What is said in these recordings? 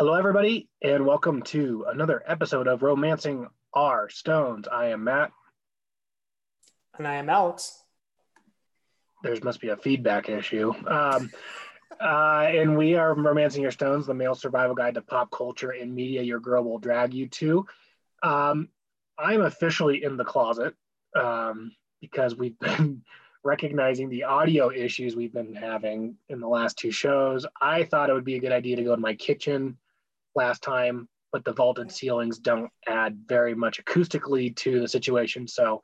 Hello, everybody, and welcome to another episode of Romancing Our Stones. I am Matt. And I am Alex. There must be a feedback issue. Um, uh, and we are Romancing Your Stones, the male survival guide to pop culture and media your girl will drag you to. Um, I'm officially in the closet um, because we've been recognizing the audio issues we've been having in the last two shows. I thought it would be a good idea to go to my kitchen last time, but the vaulted ceilings don't add very much acoustically to the situation. So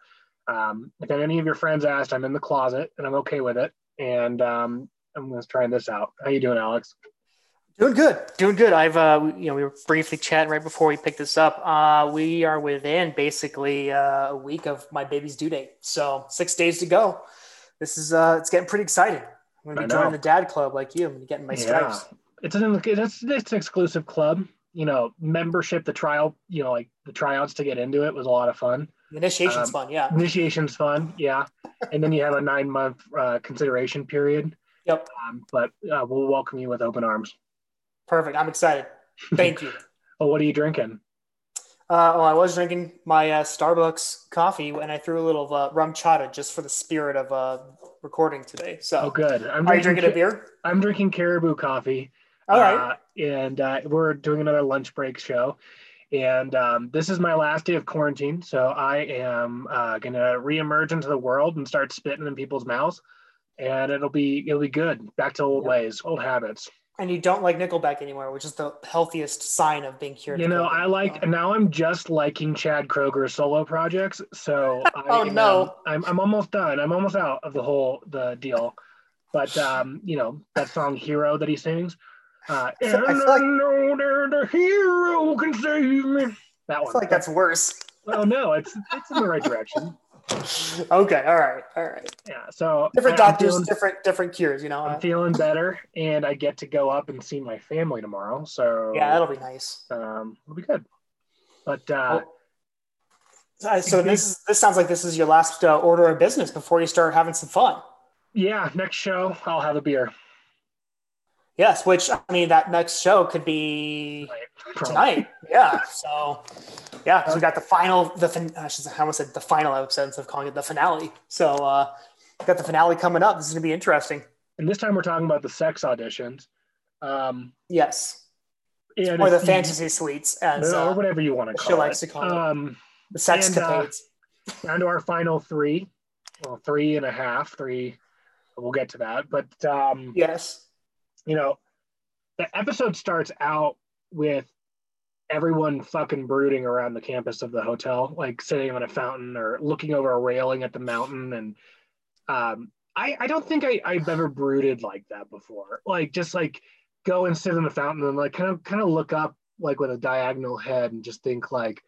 um, if any of your friends asked, I'm in the closet and I'm okay with it. And um, I'm going to try this out. How you doing, Alex? Doing good, doing good. I've, uh, you know, we were briefly chatting right before we picked this up. Uh, we are within basically uh, a week of my baby's due date, so six days to go. This is, uh, it's getting pretty exciting. I'm going to be joining the dad club like you. I'm going to be getting my stripes. Yeah it's an it's, it's an exclusive club. You know, membership, the trial, you know, like the tryouts to get into it was a lot of fun. Initiation's um, fun, yeah. Initiation's fun, yeah. and then you have a nine month uh, consideration period. Yep. Um, but uh, we'll welcome you with open arms. Perfect. I'm excited. Thank you. well, what are you drinking? Uh, well, I was drinking my uh, Starbucks coffee and I threw a little uh, RumChata just for the spirit of uh, recording today. So, oh, good. I'm are you drinking a beer? I'm drinking Caribou coffee. All right. Uh, and uh, we're doing another lunch break show. And um, this is my last day of quarantine. So I am uh, going to reemerge into the world and start spitting in people's mouths. And it'll be it'll be good. Back to old yep. ways, old habits. And you don't like Nickelback anymore, which is the healthiest sign of being cured. You know, I like now. I'm just liking Chad Kroeger solo projects. So oh I, no, I'm I'm almost done. I'm almost out of the whole the deal. But um, you know that song "Hero" that he sings. Uh, and I, feel like, know that the hero can save me. That one. I feel like that's worse. Well, no, it's it's in the right direction. okay, all right, all right. Yeah, so different doctors, feeling, different different cures. You know, I'm feeling better, and I get to go up and see my family tomorrow. So yeah, that'll be nice. Um, it'll be good. But uh, well, so this this sounds like this is your last uh, order of business before you start having some fun. Yeah, next show I'll have a beer. Yes, which I mean that next show could be tonight. Yeah. So yeah, because we got the final the fin- I almost said the final episode instead of calling it the finale. So uh got the finale coming up. This is gonna be interesting. And this time we're talking about the sex auditions. Um yes. or the fantasy suites as or uh, whatever you want to call it. she likes to call um, it. The sex and, uh, down to our final three. Well, three and a half, three. We'll get to that. But um yes you know, the episode starts out with everyone fucking brooding around the campus of the hotel, like sitting on a fountain or looking over a railing at the mountain. And um, I, I don't think I, I've ever brooded like that before. Like just like go and sit in the fountain and like kind of kind of look up like with a diagonal head and just think like,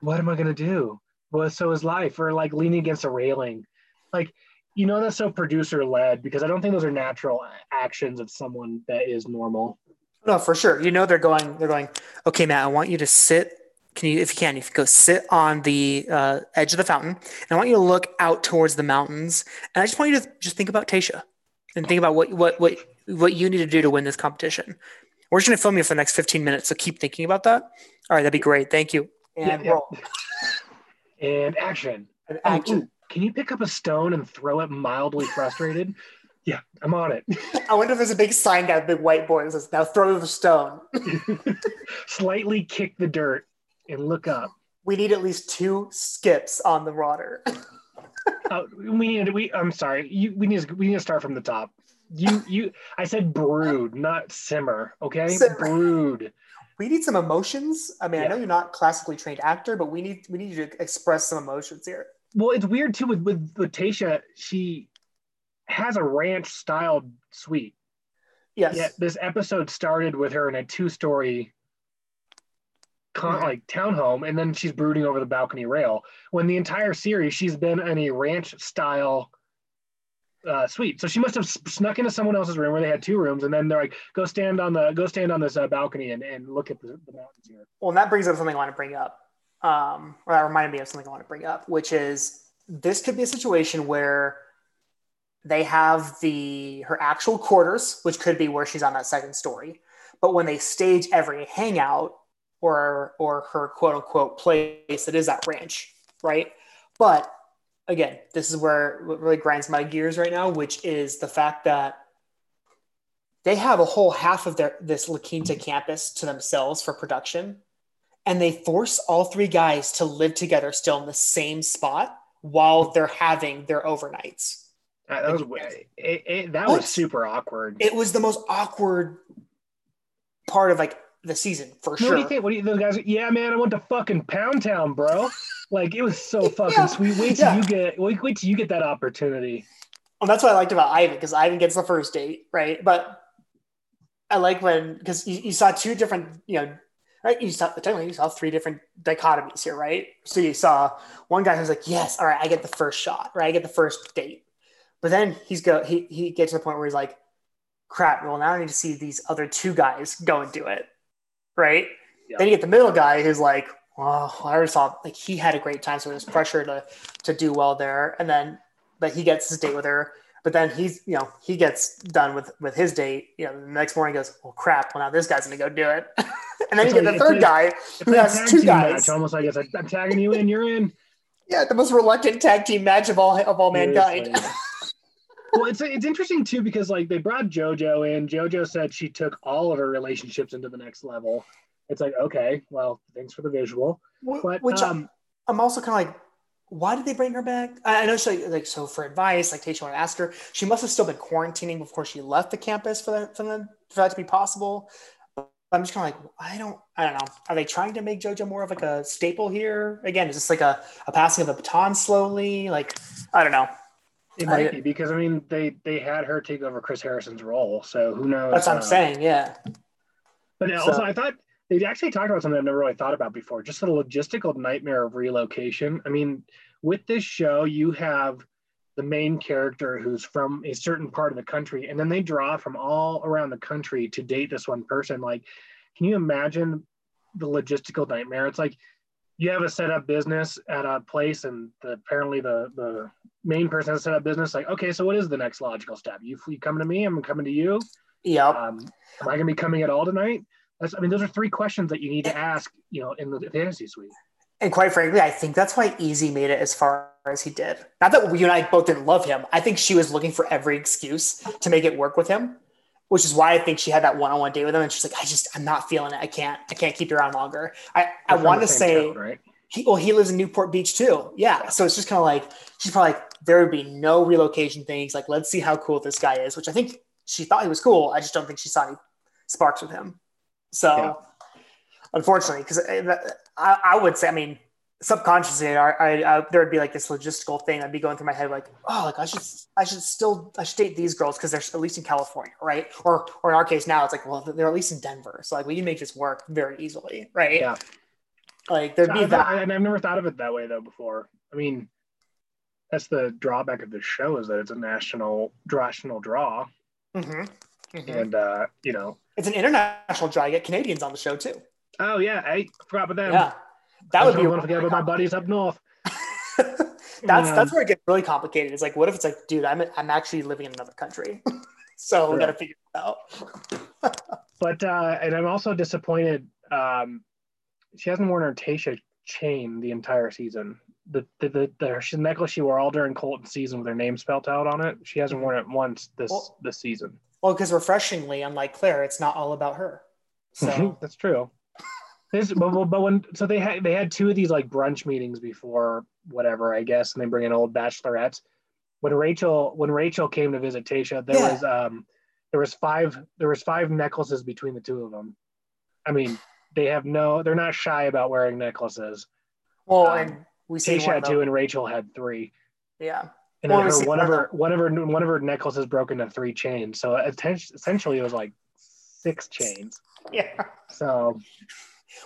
what am I gonna do? Well, so is life, or like leaning against a railing. Like you know that's so producer led because I don't think those are natural actions of someone that is normal. No, for sure. You know they're going. They're going. Okay, Matt. I want you to sit. Can you, if you can, if you go sit on the uh, edge of the fountain, and I want you to look out towards the mountains, and I just want you to just think about Tayshia, and think about what what what what you need to do to win this competition. We're just gonna film you for the next 15 minutes, so keep thinking about that. All right, that'd be great. Thank you. And yeah, roll. And action. And action. Can you pick up a stone and throw it mildly frustrated? yeah, I'm on it. I wonder if there's a big sign down, big whiteboard that says, now throw the stone. Slightly kick the dirt and look up. We need at least two skips on the water. uh, we need we I'm sorry. You, we need to, we need to start from the top. You you I said brood, not simmer, okay? Simmer. Brood. We need some emotions. I mean, yeah. I know you're not classically trained actor, but we need we need you to express some emotions here well, it's weird too with with, with Tayshia. She has a ranch styled suite. Yes. Yet this episode started with her in a two story con- mm-hmm. like townhome, and then she's brooding over the balcony rail. When the entire series, she's been in a ranch style uh, suite. So she must have snuck into someone else's room where they had two rooms, and then they're like, "Go stand on the go stand on this uh, balcony and, and look at the, the mountains here." Well, and that brings up something I want to bring up um, or that reminded me of something I want to bring up, which is this could be a situation where they have the her actual quarters, which could be where she's on that second story, But when they stage every hangout or or her quote unquote place, it is that ranch, right? But again, this is where what really grinds my gears right now, which is the fact that they have a whole half of their this La Quinta campus to themselves for production, and they force all three guys to live together still in the same spot while mm-hmm. they're having their overnights. Uh, that was it, it, eh, eh, eh, that was super awkward. It was the most awkward part of like the season for What sure. What do you think? What do you those guys? Yeah, man, I went to fucking Pound Town, bro. Like it was so fucking Yeah. sweet. Wait till Yeah. you get wait, wait till you get that opportunity. Well, that's what I liked about Ivan because Ivan gets the first date, right? But I like when because you, you saw two different, you know, right? You saw technically you saw three different dichotomies here, right? So you saw one guy who's like, "Yes, all right, I get the first shot, right? I get the first date," but then he's go he he gets to the point where he's like, "Crap! Well, now I need to see these other two guys go and do it, right?" Yeah. Then you get the middle guy who's like, "Well, I already saw like he had a great time, so there's pressure to to do well there," and then but he gets his date with her. But then he's, you know, he gets done with with his date. You know, the next morning goes, "Well, crap! Well, now this guy's gonna go do it." and then It's you get the third like- guy It's who like has two guys. match, almost like it's like I'm tagging you in, you're in. Yeah, the most reluctant tag team match of all of all mankind. Well, it's it's interesting too because like they brought JoJo in. JoJo said she took all of her relationships into the next level. It's like okay, well, thanks for the visual, but Which um, I'm also kind of like, why did they bring her back? I I know she like, so for advice, like Tayshia wanted to ask her. She must have still been quarantining before she left the campus for that for, them, for that to be possible. But I'm just kind of like, I don't, I don't know. Are they trying to make JoJo more of like a staple here? Again, is this like a, a passing of the baton slowly? Like, I don't know. it might be because I mean they they had her take over Chris Harrison's role, so who knows? That's what I'm uh, saying. Yeah. But So- also, I thought they actually talked about something I've never really thought about before just the logistical nightmare of relocation. I mean, with this show, you have the main character who's from a certain part of the country, and then they draw from all around the country to date this one person. Like, can you imagine the logistical nightmare? It's like you have a set up business at a place, and the, apparently the the main person has set up business. Like, okay, so what is the next logical step? You, you coming to me? I'm coming to you Yeah. um, am I going to be coming at all tonight? That's, I mean, those are three questions that you need to ask, you know, in the fantasy suite. And quite frankly, I think that's why Easy made it as far as he did. Not that you and I both didn't love him. I think she was looking for every excuse to make it work with him, which is why I think she had that one-on-one date with him. And she's like, I just, I'm not feeling it. I can't, I can't keep you around longer. I, I want to say, town, right? he, well, he lives in Newport Beach too. Yeah. So it's just kind of like, she's probably like, there would be no relocation things. Like, let's see how cool this guy is, which I think she thought he was cool. I just don't think she saw any sparks with him. So Yeah. unfortunately, because I, I would say, I mean, subconsciously, I, I, I, there would be like this logistical thing. I'd be going through my head like, oh, like I should, I should still, I should date these girls because they're at least in California, right? Or, or in our case now, it's like, well, they're at least in Denver, so like we can make this work very easily, right? Yeah. Like there'd be I, that. And I've never thought of it that way though before. I mean, that's the drawback of this show is that it's a national national draw, Mhm. Mhm. and uh, you know, It's an international draw. You get Canadians on the show too. oh yeah, I forgot about them. Yeah, that would be don't want to forget about my buddies up north. that's Yeah. that's where it gets really complicated. It's like, what if it's like, dude, I'm I'm actually living in another country, so we got to figure it out. But uh, and I'm also disappointed. Um, she hasn't worn her Tayshia chain the entire season. The the the, the she- necklace she wore all during Colton season with her name spelt out on it. She hasn't worn it once this Well- this season. Well, because refreshingly, unlike Claire, it's not all about her. So that's true. This, but, but but when so they had they had two of these like brunch meetings before whatever I guess, and they bring in old bachelorettes. When Rachel when Rachel came to visit Tayshia, there Yeah. was um there was five there was five necklaces between the two of them. I mean, they have no they're not shy about wearing necklaces. well, Um, and we Tayshia had two and Rachel had three. Yeah, And then her, one of her one of her one of her necklaces broke into three chains. So essentially it was like six chains. yeah. So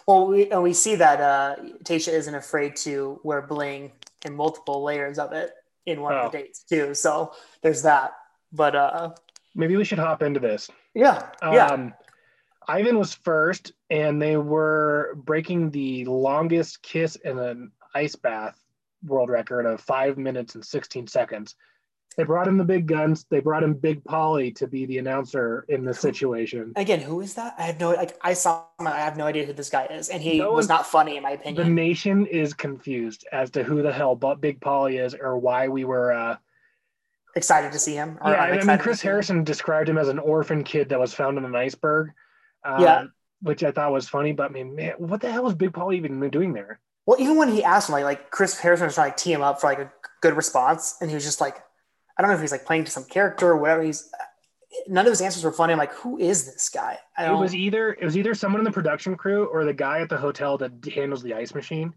Well, we and we see that uh, Tayshia isn't afraid to wear bling in multiple layers of it in one Oh. of the dates too. So there's that. But uh, maybe we should hop into this. yeah, yeah. Um, Ivan was first, and they were breaking the longest kiss in an ice bath world record of five minutes and 16 seconds. They brought in the big guns. They brought in Big Polly to be the announcer in this situation. Again, who is that? I have no like. I saw him. I have no idea who this guy is, and he No was not funny in my opinion. The nation is confused as to who the hell Big Polly is or why we were. Uh, excited to see him. or yeah, I mean, Chris. Harrison described him as an orphan kid that was found in an iceberg. Uh, Yeah. Which I thought was funny, but I mean, man, what the hell was Big Polly even doing there? Well, even when he asked him, like, like Chris Harrison was trying to tee him up for like a good response, and he was just like, I don't know if he's like playing to some character or whatever. He's none of his answers were funny. I'm like, who is this guy? I It was either it was either someone in the production crew or the guy at the hotel that handles the ice machine.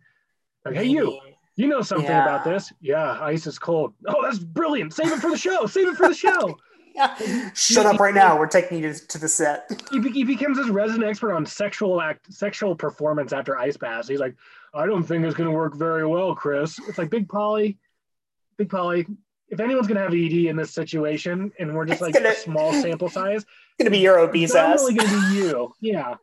Like, hey, you, you know something Yeah. about this? Yeah, ice is cold. Oh, that's brilliant. Save it for the show. Save it for the show. Yeah. Shut up right now. We're taking you to, to the set. he, be- he becomes this resident expert on sexual act, sexual performance after ice baths. He's like, I don't think it's going to work very well, Chris. It's like Big Polly, Big Polly. If anyone's going to have ED in this situation, and we're just like gonna- a small sample size, It's gonna be your obese it's ass. definitely going to be you. Yeah,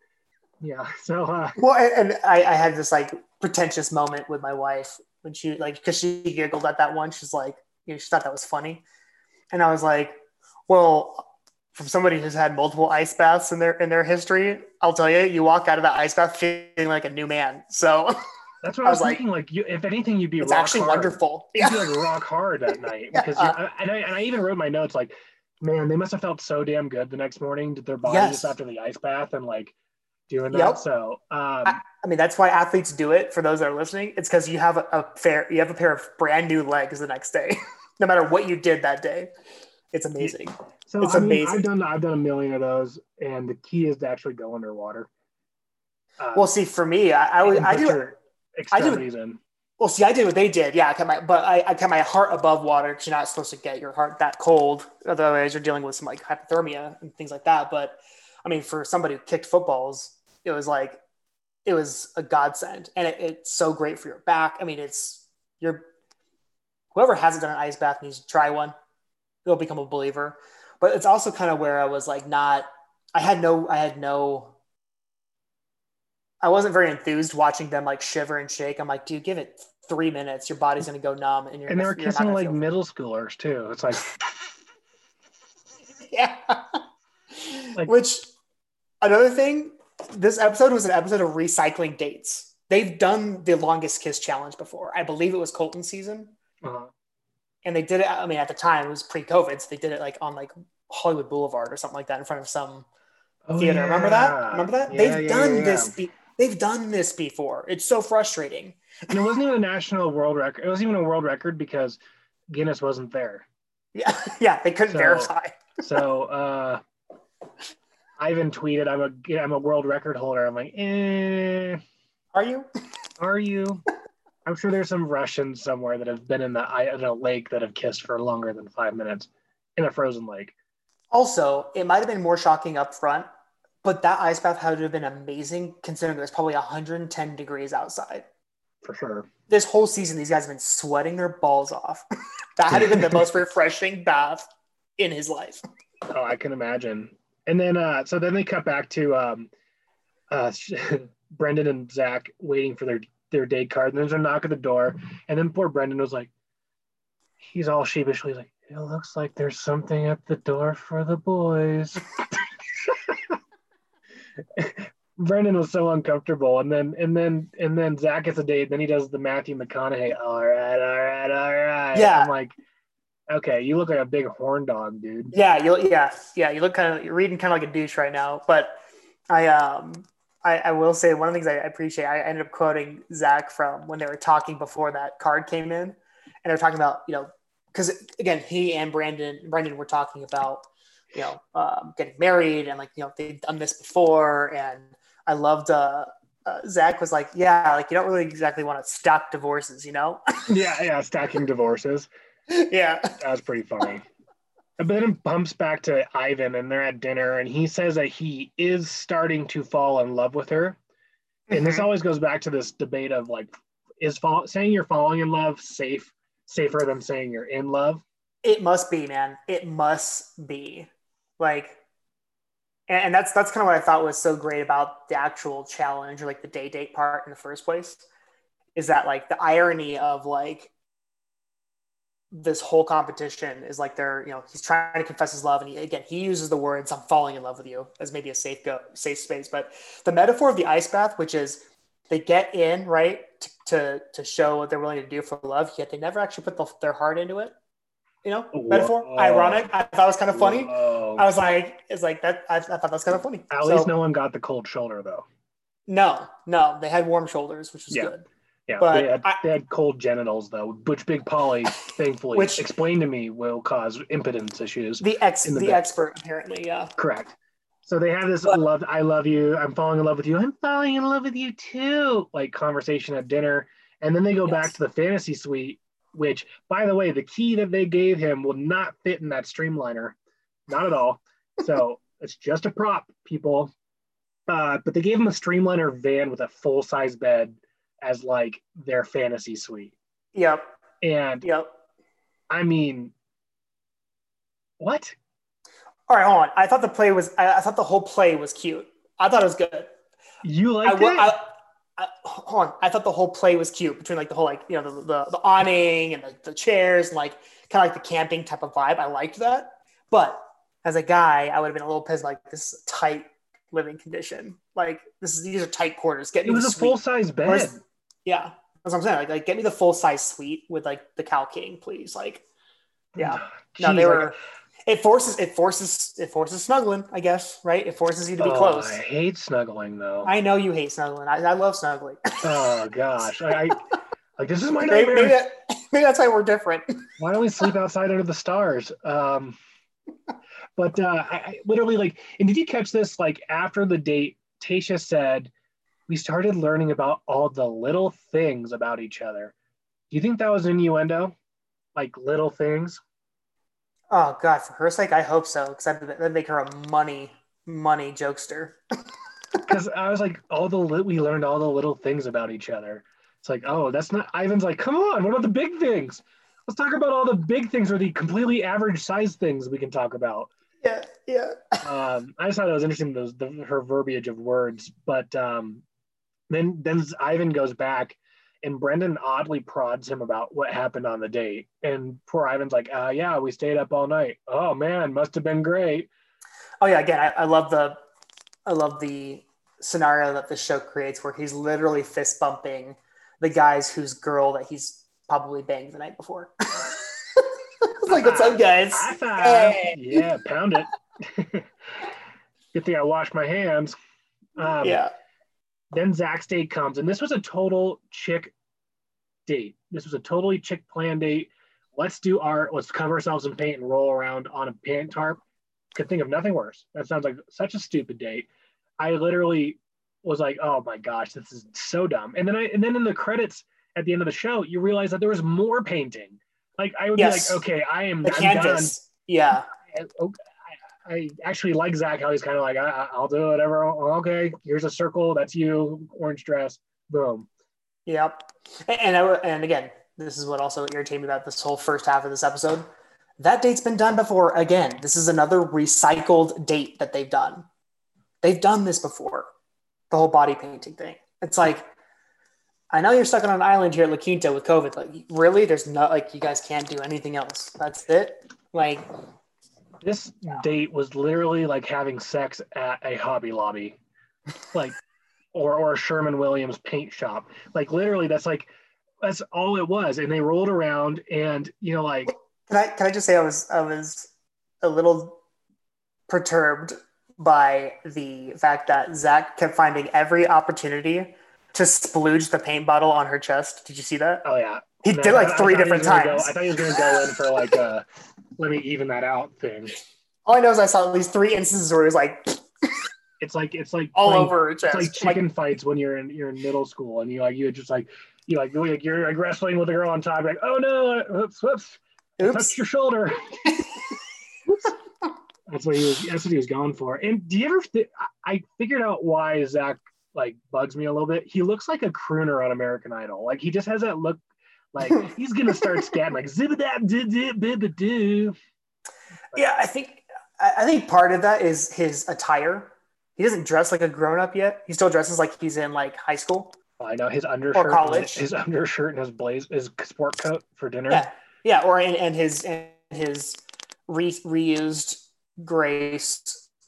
yeah. So uh, Well, and, and I, I had this like pretentious moment with my wife when she like because she giggled at that one. She's like, you know, she thought that was funny, and I was like, well, from somebody who's had multiple ice baths in their in their history, I'll tell you, you walk out of that ice bath feeling like a new man. So that's what I I was, was like- thinking. Like, you, if anything, you'd be it's rock actually hard. wonderful. You'd be like rock hard that night Yeah. because you, and I and I even wrote my notes like, man, they must have felt so damn good the next morning to their bodies Yes. after the ice bath and like doing that. So, um, I mean that's why athletes do it. For those that are listening, it's because you have a, a fair you have a pair of brand new legs the next day, no matter what you did that day. It's amazing. So It's I mean, amazing. I've done I've done a million of those, and the key is to actually go underwater. Uh, Well, see, for me, I, I I do extremities in. Well, see, I did what they did. Yeah, I kept my, but I, I kept my heart above water because you're not supposed to get your heart that cold. Otherwise, you're dealing with some like hypothermia and things like that. But I mean, for somebody who kicked footballs, it was like, it was a godsend, and it, it's so great for your back. I mean, it's you're whoever hasn't done an ice bath needs to try one. They'll become a believer. But it's also kind of where I was like, not. I had no. I had no. I wasn't very enthused watching them like shiver and shake. I'm like, dude, give it three minutes. Your body's gonna go numb, and you're And they were kissing like middle schoolers too. It's like yeah. Like- Which another thing, this episode was an episode of recycling dates. They've done the longest kiss challenge before. I believe it was Colton season, uh, and they did it. I mean, at the time it was pre-COVID, so they did it like on like Hollywood Boulevard or something like that in front of some oh, theater. Remember that? Remember that? Yeah, They've yeah, done yeah, this. Be- they've done this before. It's so frustrating. And it wasn't even a national world record. It wasn't even a world record because Guinness wasn't there. Yeah, yeah. They couldn't So- verify. So uh, Ivan tweeted, "I'm a I'm a world record holder." I'm like, eh, Are you? are you? I'm sure there's some Russians somewhere that have been in the in a lake that have kissed for longer than five minutes in a frozen lake. Also, it might have been more shocking up front, but that ice bath had to have been amazing considering it was probably 110 degrees outside. For sure. This whole season, these guys have been sweating their balls off. that had to have been the most refreshing bath in his life. Oh, I can imagine. And then, uh, so then they cut back to um, uh, Brendan and Zach waiting for their their date card. And there's a knock at the door, and then poor Brendan was like, he's all sheepishly like, it looks like there's something at the door for the boys. Brendan was so uncomfortable, and then and then and then Zach gets a date. Then he does the Matthew McConaughey. All right, all right, all right. Yeah. I'm like, okay, you look like a big horn dog, dude. Yeah, you yeah, yeah, you look kind of you're reading kind of like a douche right now. But I um I, I will say one of the things I appreciate, I ended up quoting Zach from when they were talking before that card came in, and they're talking about, you know, because again, he and Brendan Brendan were talking about, you know, um, getting married and like, you know, they've done this before. And I loved uh, uh Zach was like, yeah, like you don't really exactly want to stop divorces, you know? Yeah, yeah, stacking divorces. yeah. That was pretty funny. But then it bumps back to Ivan and they're at dinner and he says that he is starting to fall in love with her. And this Mhm. always goes back to this debate of like, is fall, saying you're falling in love safe, safer than saying you're in love? It must be, man. It must be. Like, and, that's that's kind of what I thought was so great about the actual challenge or like the day date part in the first place, is that like the irony of like this whole competition is like they're you know he's trying to confess his love and he, again he uses the words i'm falling in love with you as maybe a safe go safe space. But the metaphor of the ice bath which is they get in right to to, to show what they're willing to do for love yet they never actually put the, their heart into it you know metaphor uh, ironic i thought it was kind of funny Whoa. i was like it's like that i, I thought that was kind of funny At So- least no one got the cold shoulder though. no no they had warm shoulders which was Yeah. good Yeah, But they, had, I- they had cold genitals though, which Big Polly, thankfully, Which- explained to me will cause impotence issues. the ex In the the, expert apparently yeah Correct. So they have this But- love. I love you. I'm falling in love with you. I'm falling in love with you too. Like conversation at dinner, and then they go back to the fantasy suite. Which, by the way, the key that they gave him will not fit in that streamliner, not at all. So it's just a prop, people. Uh, but they gave him a streamliner van with a full size bed as like their fantasy suite, yep and yep I mean, what? All right, hold on. I thought the play was. I, I thought the whole play was cute. I thought it was good. You like it? I, I, hold on. I thought the whole play was cute between like the whole like you know the the, the awning and the, the chairs and like kind of like the camping type of vibe. I liked that, but as a guy, I would have been a little pissed. Like this is tight living condition. Like this is these are tight quarters. Get it me was a full size bed. Where's- Yeah, that's what I'm saying. Like, like get me the full size suite with like the Cal King, please. Like yeah. No, Jeez, they like, were. It forces it forces it forces snuggling, I guess, right? It forces you to be oh, close. I hate snuggling though. I know you hate snuggling. I, I love snuggling. oh gosh, I, I like this is my nightmare. maybe, that, maybe that's why we're different. Why don't we sleep outside under the stars? Um, but uh, I, I literally like, and did you catch this? Like after the date, Tayshia said, "We started learning about all the little things about each other." Do you think that was innuendo? Like little things? Oh God, for her sake, I hope so, because that'd, that'd make her a money money jokester. Because I was like, all the li- we learned all the little things about each other. It's like, oh, that's not. Ivan's like, come on, what about the big things? Let's talk about all the big things or the completely average size things we can talk about. Yeah, yeah. um, I just thought it was interesting those the, her verbiage of words. But um, then then Ivan goes back, and Brendan oddly prods him about what happened on the date, and poor Ivan's like, uh, "Yeah, we stayed up all night. Oh man, must have been great." Oh yeah, again, I, I love the I love the scenario that the show creates where he's literally fist bumping the guys whose girl that he's probably banged the night before. It's like, what's up, guys? Hey. Yeah, pound it. Good thing I washed my hands. Um, yeah. Then Zach's date comes, and this was a total chick date. This was a totally chick plan date. Let's do art. Let's cover ourselves in paint and roll around on a paint tarp. Could think of nothing worse. That sounds like such a stupid date. I literally was like, "Oh my gosh, this is so dumb." And then I, and then in the credits at the end of the show, you realize that there was more painting. Like I would Yes. be like, "Okay, I am The I'm canvas. Yeah. Okay, I, actually like Zach how he's kind of like, I, "I'll do whatever." Oh, okay, here's a circle. That's you. Orange dress. Boom. Yep. And and, I, and again, this is what also irritated me about this whole first half of this episode. That date's been done before. Again, this is another recycled date that they've done. They've done this before. The whole body painting thing. It's like, I know you're stuck on an island here at La Quinta with COVID. Like, really? There's not like you guys can't do anything else. That's it. Like, This date was literally like having sex at a Hobby Lobby, like, or or a Sherwin Williams paint shop. Like literally, that's like that's all it was. And they rolled around, and you know, like Can I can I just say I was I was a little perturbed by the fact that Zach kept finding every opportunity to splooge the paint bottle on her chest. Did you see that? oh yeah, He I did like three different gonna go- times. I thought he was going to go in for like a let me even that out thing. All I know is I saw at least three instances where he was like It's like it's like all playing- over It's chest. like Like, chicken fights when you're in you're in middle school and you like you just like you like you're like you're like wrestling with a girl on top like oh no whoops whoops oops. touched your shoulder. that's what he was. That's what he was going for. And do you ever? Th- I figured out why Zach like bugs me a little bit. He looks like a crooner on American Idol. Like he just has that look. Like he's gonna start scatting like zibba bibba doo. Yeah, I think I think part of that is his attire. He doesn't dress like a grown up yet. He still dresses like he's in like high school. Oh, I know his undershirt, college. his undershirt and his blaze, his sport coat for dinner. Yeah. Yeah, or and, and his and his re, reused gray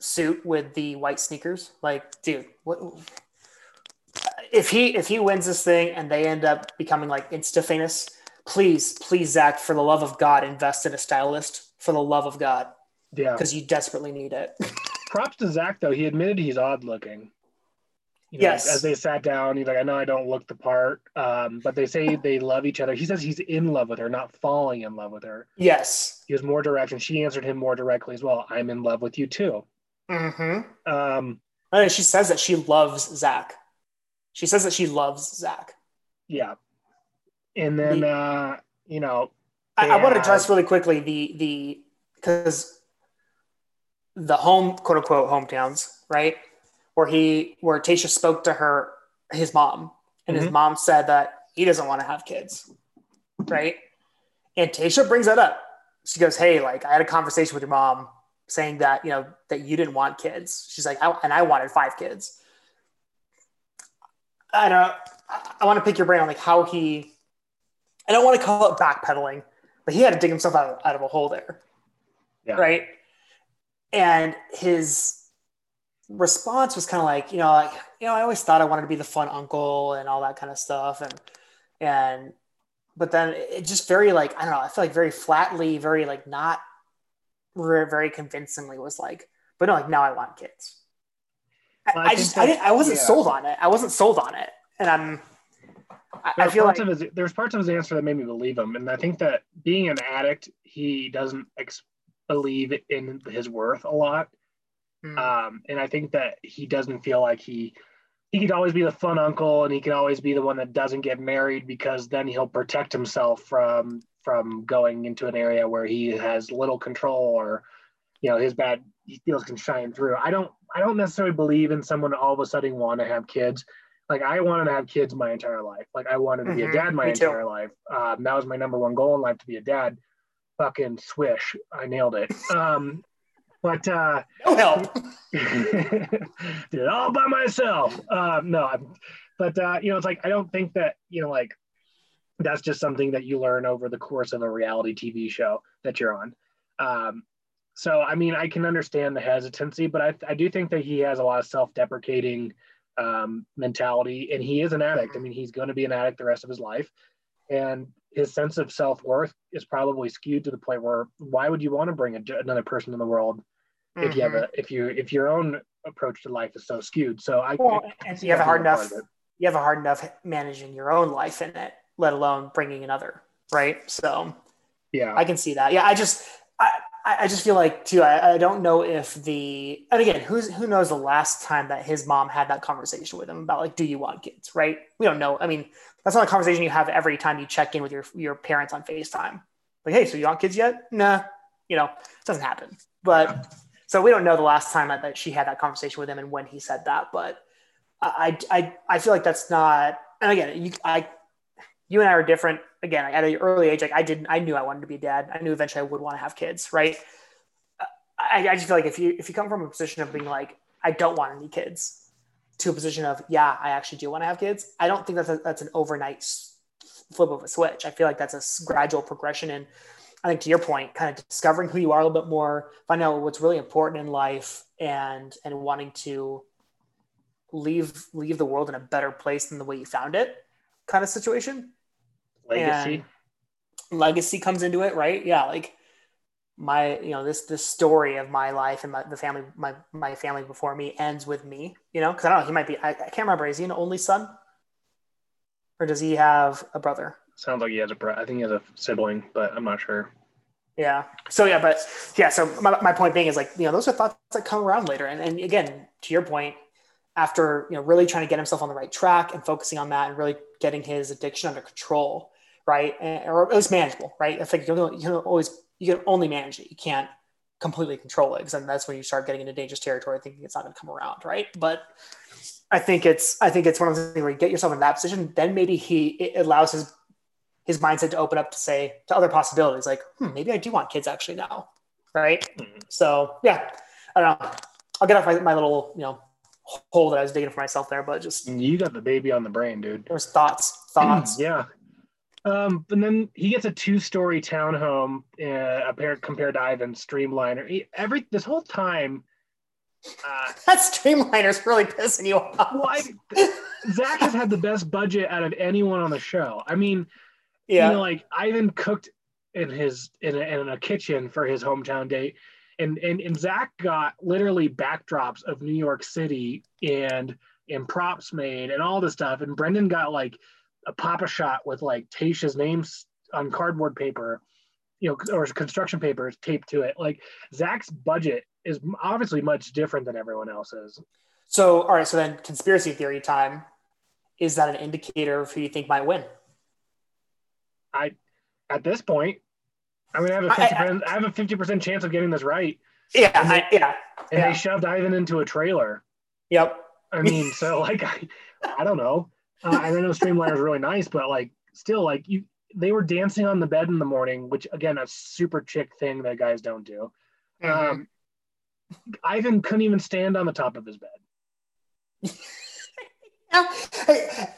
suit with the white sneakers. Like, dude, what? If he if he wins this thing and they end up becoming like insta famous, please, please, Zach, for the love of God, invest in a stylist. For the love of God, Yeah. because you desperately need it. Props to Zach though. He admitted he's odd looking. You know, Yes. As they sat down, he's like, I know I don't look the part, um, but they say they love each other. He says he's in love with her, not falling in love with her. yes. He was more direct, and she answered him more directly as well. I'm in love with you too. Mm-hmm. Um, And she says that she loves Zach. She says that she loves Zach. yeah. And then, The- uh, you know, I, I want to address really quickly the the because the home quote unquote hometowns, right? Where he where Tayshia spoke to her his mom, and his Mhm. mom said that he doesn't want to have kids, right? And Tayshia brings that up. She goes, "Hey, like I had a conversation with your mom saying that you know that you didn't want kids." She's like, I, "And I wanted five kids." I don't. I, I want to pick your brain on like how he. I don't want to call it backpedaling, but he had to dig himself out of, out of a hole there, Yeah. right? And his response was kind of like, you know, like you know, I always thought I wanted to be the fun uncle and all that kind of stuff, and and but then it just very like I don't know, I feel like very flatly, very like not very very convincingly was like, but no, like now I want kids. I, I, I just that- I didn't I wasn't yeah. sold on it. I wasn't sold on it, and I'm. I, There I feel like of his there's parts of his answer that made me believe him, and I think that being an addict, he doesn't ex- believe in his worth a lot, Hmm. um, and I think that he doesn't feel like he he could always be the fun uncle, and he can always be the one that doesn't get married because then he'll protect himself from from going into an area where he has little control or you know his bad he feels can shine through. I don't I don't necessarily believe in someone all of a sudden want to have kids like I wanted to have kids my entire life. Like I wanted to be Mhm, a dad my me too. entire life. Um, that was my number one goal in life to be a dad. Fucking swish, I nailed it. Um, but uh, no help. did it all by myself. Um, no, I'm, but uh, you know, it's like I don't think that you know, like that's just something that you learn over the course of a reality TV show that you're on. Um, so, I mean, I can understand the hesitancy, but I, I do think that he has a lot of self-deprecating um, mentality, and he is an addict. I mean, he's going to be an addict the rest of his life, and his sense of self-worth is probably skewed to the point where why would you want to bring a, another person in the world if you have a if you if your own approach to life is so skewed. So I, Well, I and you have a hard enough you have a hard enough managing your own life in it, let alone bringing another, right? So Yeah, I can see that. Yeah, I just I, I I just feel like too. I, I don't know if the and again, who's who knows the last time that his mom had that conversation with him about like, do you want kids? Right? We don't know. I mean, that's not a conversation you have every time you check in with your your parents on Facetime. Like, hey, so you want kids yet? Nah, you know, it doesn't happen. But so we don't know the last time that, she had that conversation with him and when he said that. But I I I feel like that's not. And again, you I you and I are different. Again, at an early age, like I didn't, I knew I wanted to be a dad. I knew eventually I would want to have kids, right? I, I just feel like if you if you come from a position of being like, I don't want any kids, to a position of yeah, I actually do want to have kids. I don't think that's a, that's an overnight flip of a switch. I feel like that's a gradual progression, and I think to your point, kind of discovering who you are a little bit more, find out what's really important in life, and and wanting to leave leave the world in a better place than the way you found it, kind of situation legacy. legacy comes into it, right? Yeah, like my you know this this story of my life and my the family my my family before me ends with me. You know, because I don't know he might be I, I can't remember is he an only son or does he have a brother? Sounds like he has a brother I think he has a sibling, but I'm not sure. Yeah. So yeah, but yeah. So my, my point being is like you know those are thoughts that come around later, and and again to your point, after you know really trying to get himself on the right track and focusing on that and really getting his addiction under control, right, and, or at least manageable, right. I think you can, you can always you can only manage it. You can't completely control it because then that's when you start getting into dangerous territory, thinking it's not going to come around, right. But I think it's I think it's one of those things where you get yourself in that position, then maybe he it allows his his mindset to open up to say to other possibilities like hmm, maybe i do want kids actually now right Mhm. so yeah i don't know i'll get off my, my little you know hole that i was digging for myself there but just You got the baby on the brain, dude. there was thoughts thoughts yeah. Um, and then he gets a two-story townhome, uh, apparent compared to Ivan's Streamliner. He, every this whole time, uh, That streamliner's really pissing you off. well, I, Zach has had the best budget out of anyone on the show. I mean, yeah. you know, like Ivan cooked in his in a, in a kitchen for his hometown date, and and and Zach got literally backdrops of New York City and and props made and all this stuff, and Brendan got like a papa shot with like Tayshia's names on cardboard paper, you know, or construction paper taped to it. Like Zach's budget is obviously much different than everyone else's. so, all right. So then, conspiracy theory time. Is that an indicator of who you think might win? I, at this point, I mean, I have a I- I- 50%, I have a fifty percent chance of getting this right, Yeah. I, yeah. and Yeah. they shoved Ivan into a trailer. Yep. I mean, so like I, I don't know. Uh, I know Streamliner is really nice, but like still, like you, they were dancing on the bed in the morning, which again, a super chick thing that guys don't do. Mm-hmm. Um, Ivan couldn't even stand on the top of his bed.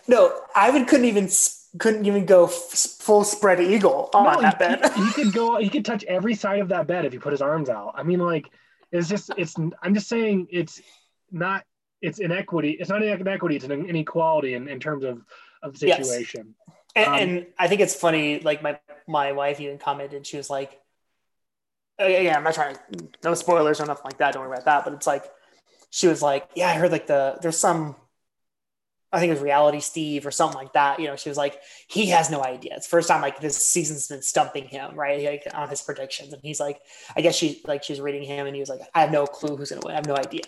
No, Ivan couldn't even couldn't even go f- full spread eagle on No, that he, bed. he, he could go. He could touch every side of that bed if he put his arms out. I mean, like it's just it's. I'm just saying it's not. It's inequity. It's not inequity. It's an inequality in, in terms of of the Yes. situation. And, Um, and I think it's funny. Like my my wife even commented. She was like, uh, "Yeah, I'm not trying to no spoilers or nothing like that. Don't worry about that." But it's like she was like, "Yeah, I heard like the there's some." I think it was Reality Steve or something like that. You know, she was like, he has no idea. It's first time like this season's been stumping him, right? Like on his predictions. And he's like, I guess she like she's reading him and he was like, I have no clue who's gonna win. I have no idea.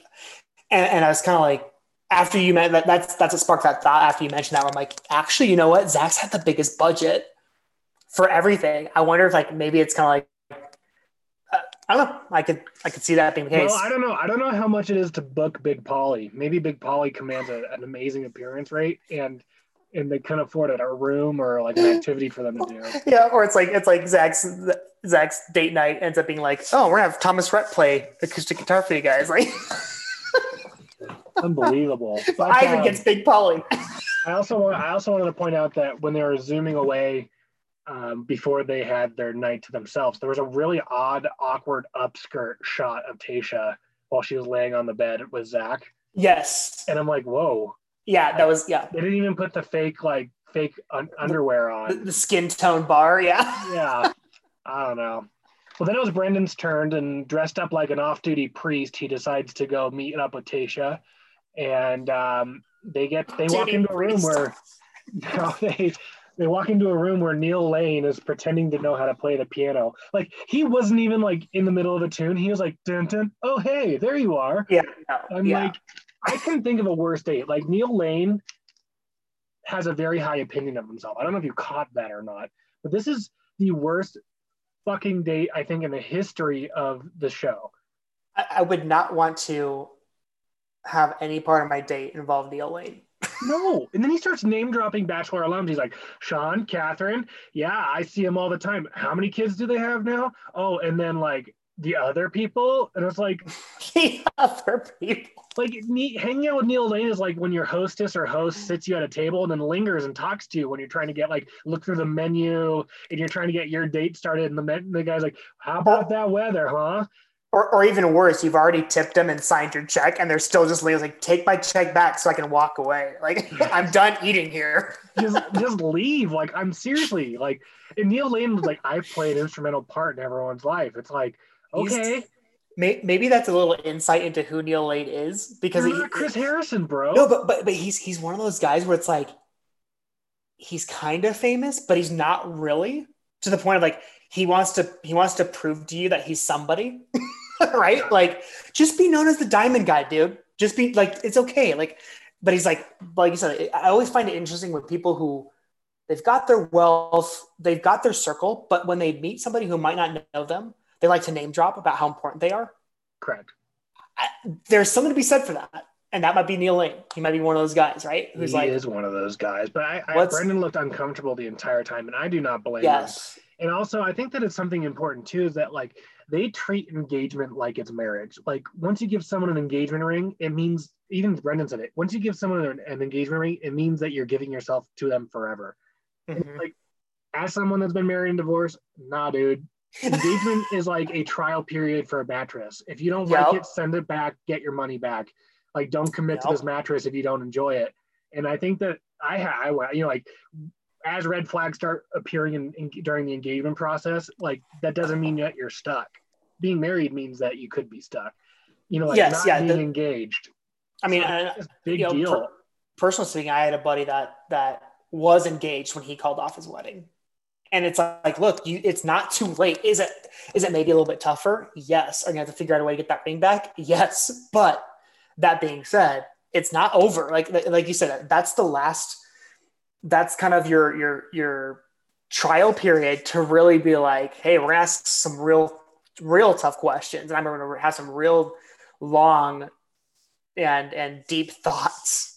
And, and I was kind of like, after you meant that that's that's what sparked that thought after you mentioned that I'm like, actually, you know what? Zach's had the biggest budget for everything. I wonder if like maybe it's kind of like uh, I don't know. I could I could see that being the case. Well, I don't know. I don't know how much it is to book Big Polly. Maybe Big Polly commands a, an amazing appearance rate, and and they can afford it a room or like an activity for them to do. yeah, or it's like it's like Zach's Zach's date night ends up being like, oh, we're gonna have Thomas Rhett play acoustic guitar for you guys. Like Unbelievable. But, Ivan um, gets Big Polly. I also want. I also wanted to point out that when they were zooming away um, before they had their night to themselves, there was a really odd, awkward upskirt shot of Tayshia while she was laying on the bed with Zach, Yes. and I'm like, whoa! Yeah, that was yeah. They didn't even put the fake like fake un- underwear The, on. the skin tone bar, yeah. Yeah, I don't know. Well, then it was Brendan's turn, and dressed up like an off-duty priest, he decides to go meet up with Tayshia, and um, they get they walk into a room where they they walk into a room where Neil Lane is pretending to know how to play the piano. Like he wasn't even like in the middle of a tune. He was like, dun, dun, oh hey, there you are. Yeah, I'm yeah. like, I couldn't think of a worse date. Like Neil Lane has a very high opinion of himself. I don't know if you caught that or not, but this is the worst fucking date I think in the history of the show. I, I would not want to have any part of my date involve Neil Lane. No, and then he starts name dropping Bachelor alums. He's like, Sean, Catherine, yeah, I see him all the time. How many kids do they have now? Oh, and then like the other people, and it's like, the other people. like ne- hanging out with Neil Lane is like when your hostess or host sits you at a table and then lingers and talks to you when you're trying to get like look through the menu and you're trying to get your date started, and the men- the guy's like, "How about that weather, huh?" Or, or even worse, you've already tipped them and signed your check, and they're still just like, like, take my check back so I can walk away. Like, I'm done eating here. Just just leave. Like I'm seriously like, and Neil Lane was like, "I play an instrumental part in everyone's life." It's like, okay, May- Maybe that's a little insight into who Neil Lane is because you're he, not Chris Harrison, bro. no, but but but he's he's one of those guys where it's like he's kind of famous, but he's not really to the point of like he wants to he wants to prove to you that he's somebody, right? Like just be known as the Diamond Guy, dude. Just be like it's okay, like. But he's like, like you said, I always find it interesting when people who they've got their wealth, they've got their circle, but when they meet somebody who might not know them, they like to name drop about how important they are. Correct. There's something to be said for that. And that might be Neil Lane. He might be one of those guys, right? Who's he like, is one of those guys, but I, I Brendan looked uncomfortable the entire time, and I do not blame him. yes. And also, I think that it's something important too is that like they treat engagement like it's marriage. Like once you give someone an engagement ring, it means even Brendan said it. Once you give someone an, an engagement ring, it means that you're giving yourself to them forever. Mhm. Like as someone that's been married and divorced, nah, dude. Engagement is like a trial period for a mattress. If you don't Yep. like it, send it back, get your money back. Like, don't commit to this mattress if you don't enjoy it. And I think that I had, you know, like as red flags start appearing in, in during the engagement process, like that doesn't mean that you're stuck. Being married means that you could be stuck. You know, like Yes, not yeah, being the- engaged. I mean, So uh, I- big you know, deal. per- personally speaking, I had a buddy that that was engaged when he called off his wedding, and it's like, look, you, it's not too late. Is it? Is it maybe a little bit tougher? Yes. Are you gonna have to figure out a way to get that ring back? Yes. But that being said, it's not over. Like like you said, that's the last. That's kind of your your your trial period to really be like, hey, we're gonna ask some real real tough questions, and I'm gonna have some real long and and deep thoughts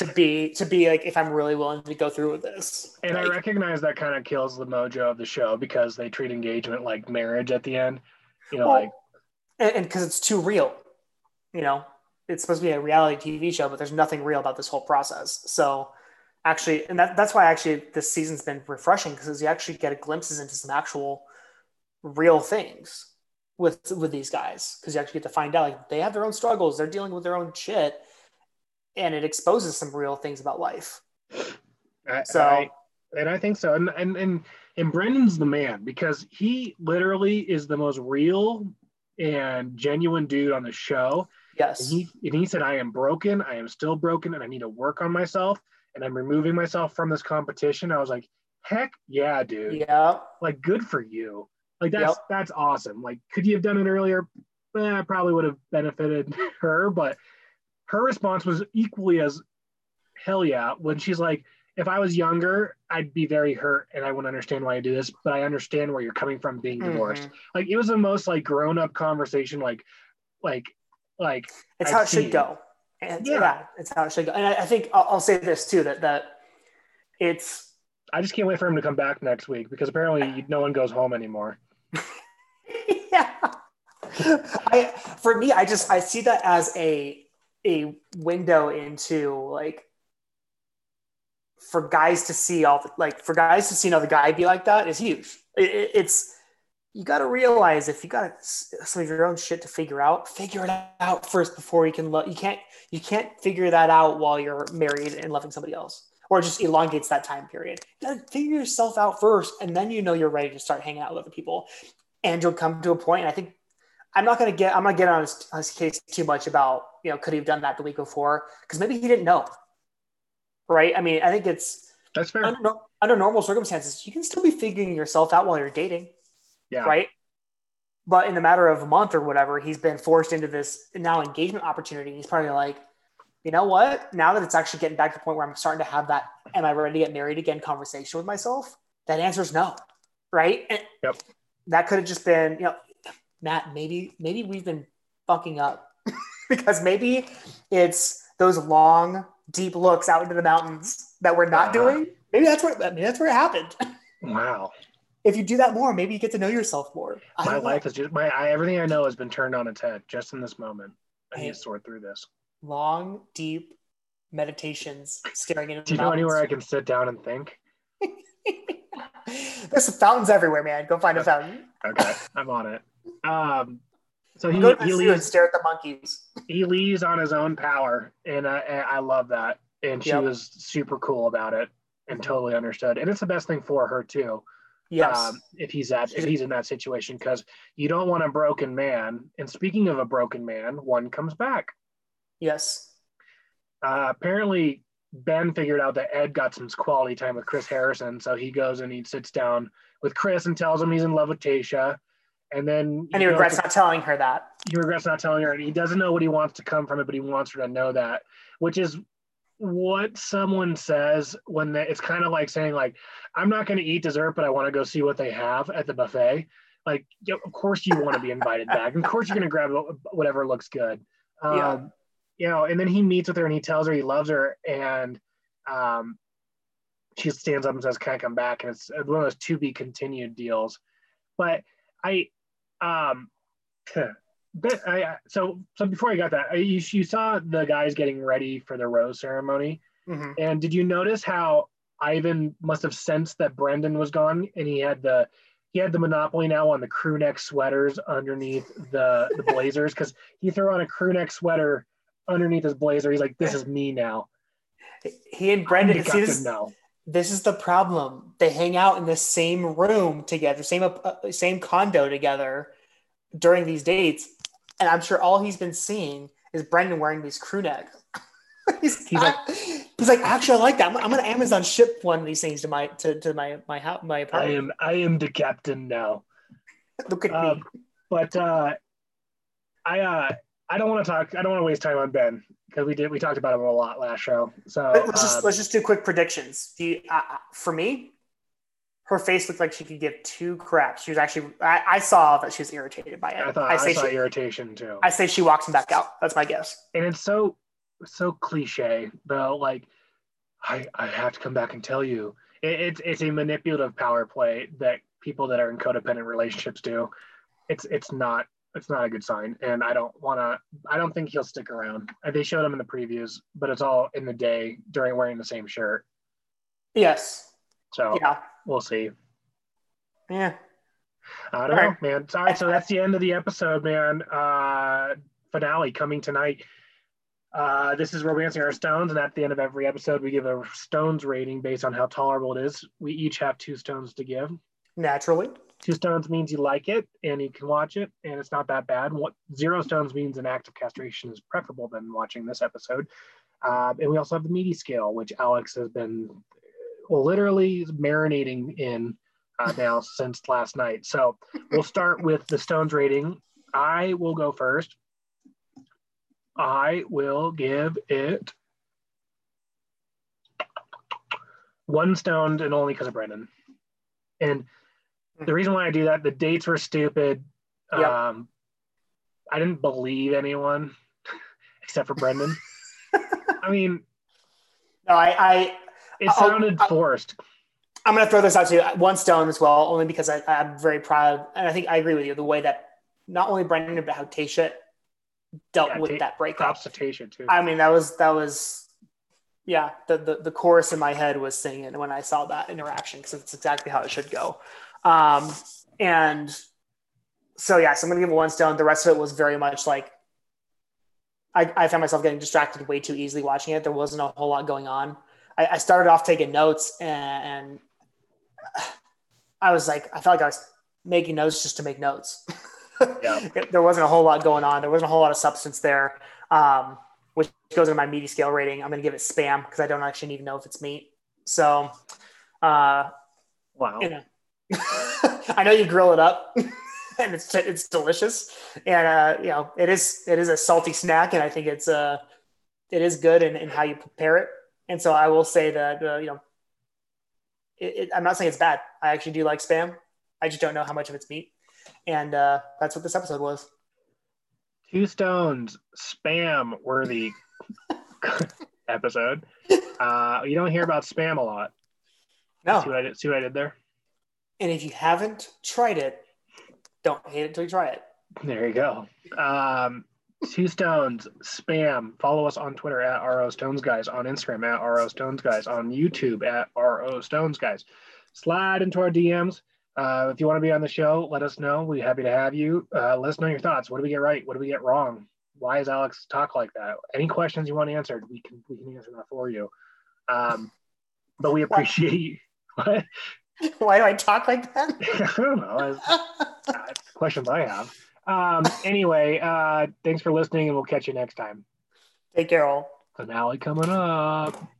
to be to be like if I'm really willing to go through with this. And I recognize that kind of kills the mojo of the show because they treat engagement like marriage at the end. You know, well, like and because it's too real, you know, it's supposed to be a reality TV show, but there's nothing real about this whole process. So actually, and that, that's why actually this season's been refreshing because you actually get glimpses into some actual real things with with these guys because you actually get to find out like they have their own struggles, they're dealing with their own shit, and it exposes some real things about life. I, So- I- and I think so. And and and and Brendan's the man because he literally is the most real and genuine dude on the show. And Yes. he and he said, "I am broken. I am still broken, and I need to work on myself. And I'm removing myself from this competition." I was like, "Heck yeah, dude! Yeah. Like, good for you. Like that's Yep. that's awesome. Like, could you have done it earlier? Eh, probably would have benefited her, but her response was equally as hell yeah when she's like, if I was younger, I'd be very hurt and I wouldn't understand why you do this, but I understand where you're coming from being divorced. Mhm. Like it was the most like grown up conversation, like like like It's I've how it should go. And Yeah. yeah. it's how it should go. And I, I think I'll, I'll say this too that that it's I just can't wait for him to come back next week because apparently no one goes home anymore. yeah. I for me, I just I see that as a a window into like for guys to see all the, like for guys to see another guy be like that is huge. It, it- it's you got to realize if you got some of your own shit to figure out, figure it out first before you can love. You can't you can't figure that out while you're married and loving somebody else, or just elongates that time period. You figure yourself out first, and then you know you're ready to start hanging out with other people, and you'll come to a point. And I think I'm not gonna get I'm not getting on on his case too much about you know could he have done that the week before because maybe he didn't know, right? I mean, I think it's That's fair. under, under normal circumstances, you can still be figuring yourself out while you're dating, Yeah. right? But in the matter of a month or whatever, he's been forced into this now engagement opportunity. He's probably like, you know what? Now that it's actually getting back to the point where I'm starting to have that, am I ready to get married again conversation with myself? That answer is no, right? And Yep. That could have just been, you know, Matt, maybe, maybe we've been fucking up because maybe it's those long, deep looks out into the mountains that we're not Uh-huh. doing. Maybe that's where, maybe that's where it happened. Wow. If you do that more, maybe you get to know yourself more. I My don't know. life is just my I, everything I know has been turned on its head just in this moment. I need to sort through this. long, deep meditations staring into Do you know anywhere I can sit down and think? There's fountains everywhere, man. Go find a fountain. Okay, I'm on it. Um, so he, Go to the he zoo and leaves stare at the monkeys. he leaves on his own power, and I and I love that. And she Yep. was super cool about it and totally understood. And it's the best thing for her too. Yes. Um, if he's at if he's in that situation, because you don't want a broken man. And speaking of a broken man, one comes back. yes. Uh, apparently, Ben figured out that Ed got some quality time with Chris Harrison, so he goes and he sits down with Chris and tells him he's in love with Tayshia. And then And he regrets to- not telling her that. he regrets not telling her, and he doesn't know what he wants to come from it, but he wants her to know that, which is what someone says when they, it's kind of like saying like, "I'm not going to eat dessert, but I want to go see what they have at the buffet." Like, of course you want to be invited back, and of course you're going to grab whatever looks good. Um, Yeah. You know, and then he meets with her and he tells her he loves her, and um, she stands up and says, "Can I come back?" And it's one of those to be continued deals. But I, um, but I so so before I got that, you, you saw the guys getting ready for the rose ceremony, Mhm. and did you notice how Ivan must have sensed that Brendan was gone, and he had the he had the monopoly now on the crew neck sweaters underneath the the blazers because he threw on a crew neck sweater underneath his blazer. He's like, "This is me now." He and Brendan. See, this, now. This is the problem. They hang out in the same room together, same uh, same condo together during these dates, and I'm sure all he's been seeing is Brendan wearing these crew necks. he's, he's like, he's like, actually, I like that. I'm, I'm, gonna Amazon ship one of these things to my to, to my my house my apartment. I am I am the captain now. Look at uh, me. But uh, I uh, I don't want to talk. I don't want to waste time on Ben because we did we talked about him a lot last show. So let's just uh, let's just do quick predictions. Do you, uh, for me, her face looked like she could give two craps. She was actually I, I saw that she was irritated by it. I thought I, I saw she, irritation too. I say she walks him back out. That's my guess. And it's so so cliche though. Like I I have to come back and tell you. It, it's it's a manipulative power play that people that are in codependent relationships do. It's it's not it's not a good sign, and I don't want to. I don't think he'll stick around. They showed him in the previews, but it's all in the day during wearing the same shirt. Yes. So yeah, we'll see. Yeah. I don't know, man. All right, so that's the end of the episode, man. Uh, finale coming tonight. Uh, this is Romancing Our Stones, and at the end of every episode, we give a Stones rating based on how tolerable it is. We each have two stones to give. Naturally. Two stones means you like it and you can watch it, and it's not that bad. What zero stones means an act of castration is preferable than watching this episode. Uh, and we also have the meaty scale, which Alex has been well, literally marinating in uh, now since last night. So we'll start with the stones rating. I will go first. I will give it one stoned and only because of Brendan. And the reason why I do that, the dates were stupid. Yep. Um, I didn't believe anyone except for Brendan. I mean, no, I, I it sounded I'll, forced. I'm going to throw this out to you. One stone as well, only because I, am very proud, and I think I agree with you. The way that not only Brendan but how Tayshia dealt yeah, with that breakup. Props to Tayshia too. I mean, that was that was, yeah. The, the the chorus in my head was singing when I saw that interaction because it's exactly how it should go. Um, and so yeah, so I'm gonna give it one stone. The rest of it was very much like I, I found myself getting distracted way too easily watching it. There wasn't a whole lot going on. I, I started off taking notes and, and I was like, I felt like I was making notes just to make notes. Yeah. there wasn't a whole lot going on. There wasn't a whole lot of substance there, um, which goes into my meaty scale rating. I'm going to give it spam because I don't actually even know if it's meat. So, uh, wow. You know, I know you grill it up. and it's it's delicious, and uh, you know it is it is a salty snack, and I think it's uh it is good in, in how you prepare it. And so I will say that uh, you know it, it, I'm not saying it's bad. I actually do like spam. I just don't know how much of it's meat, and uh, that's what this episode was. Two stones, spam worthy episode. Uh, you don't hear about spam a lot. No. See what I did, see what I did there? And if you haven't tried it, don't hate it until you try it. There you go. Um, two stones, spam. Follow us on Twitter at RO Stones Guys, on Instagram at RO Stones Guys, on YouTube at RO Stones Guys. Slide into our DMs. Uh, if you want to be on the show, let us know. We're happy to have you. Uh, let us know your thoughts. What do we get right? What do we get wrong? Why does Alex talk like that? Any questions you want answered, we can we can answer that for you. Um, but we appreciate you. What? Why do I talk like that? I don't know. questions I have. Um, anyway, uh, thanks for listening, and we'll catch you next time. Take care, all. Finale coming up.